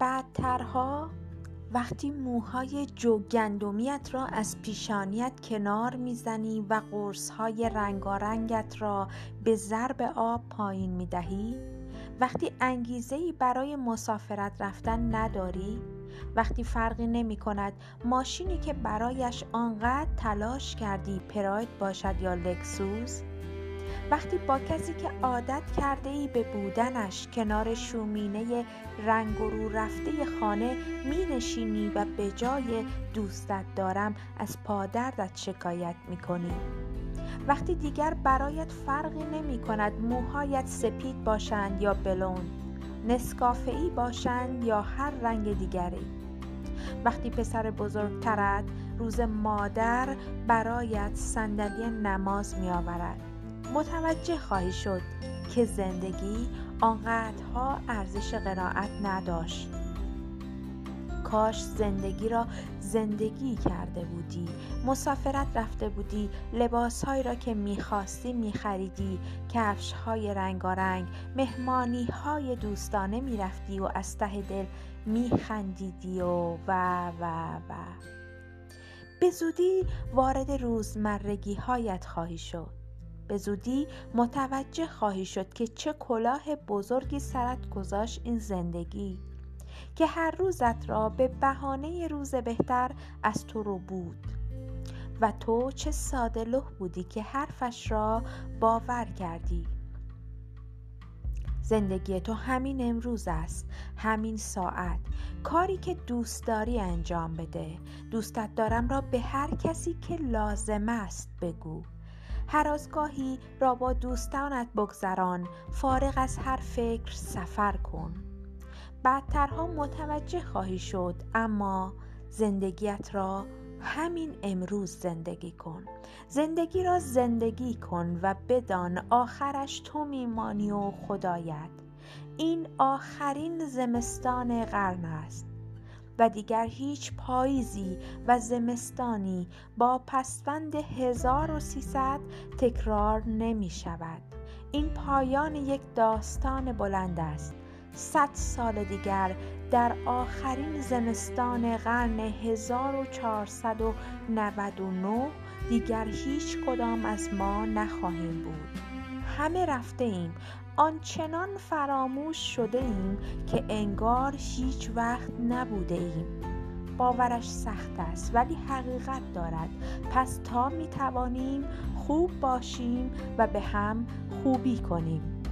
بدترها وقتی موهای جو گندمیت را از پیشانیت کنار می‌زنی و قرصهای رنگارنگت را به ضرب آب پایین می‌دهی وقتی انگیزه ای برای مسافرت رفتن نداری وقتی فرقی نمی کند ماشینی که برایش آنقدر تلاش کردی پراید باشد یا لکسوس وقتی با کسی که عادت کرده ای به بودنش کنار شومینه رنگ و رو رفته خانه می نشینی و به جای دوستت دارم از پادردت شکایت می کنی وقتی دیگر برایت فرقی نمی کند موهایت سپید باشند یا بلوند نسکافه باشند یا هر رنگ دیگری. وقتی پسر بزرگترت روز مادر برایت صندلی نماز می آورد متوجه خواهی شد که زندگی آنقدرها ارزش قناعت نداشت. کاش زندگی را زندگی کرده بودی مسافرت رفته بودی لباسهایی را که می‌خواستی میخریدی کفش های رنگارنگ مهمانی های دوستانه می‌رفتی و از ته دل میخندیدی و و و و. به زودی وارد روزمرگی هایت خواهی شد. به زودی متوجه خواهی شد که چه کلاه بزرگی سرت گذاشت این زندگی که هر روزت را به بهانه روز بهتر از تو رو بود. و تو چه ساده لح بودی که حرفش را باور کردی. زندگی تو همین امروز است همین ساعت. کاری که دوست داری انجام بده. دوستت دارم را به هر کسی که لازم است بگو. هر را با دوستانت بگذران فارغ از هر فکر سفر کن. بعدترها متوجه خواهی شد اما زندگیت را همین امروز زندگی کن. زندگی را زندگی کن و بدان آخرش تو میمانی و خدایت. این آخرین زمستان قرن است. و دیگر هیچ پاییزی و زمستانی با پسوند 1300 تکرار نمی شود. این پایان یک داستان بلند است. صد سال دیگر در آخرین زمستان قرن 1499 دیگر هیچ کدام از ما نخواهیم بود. همه رفته ایم آنچنان فراموش شده ایم که انگار هیچ وقت نبوده ایم باورش سخت است ولی حقیقت دارد. پس تا می توانیم خوب باشیم و به هم خوبی کنیم.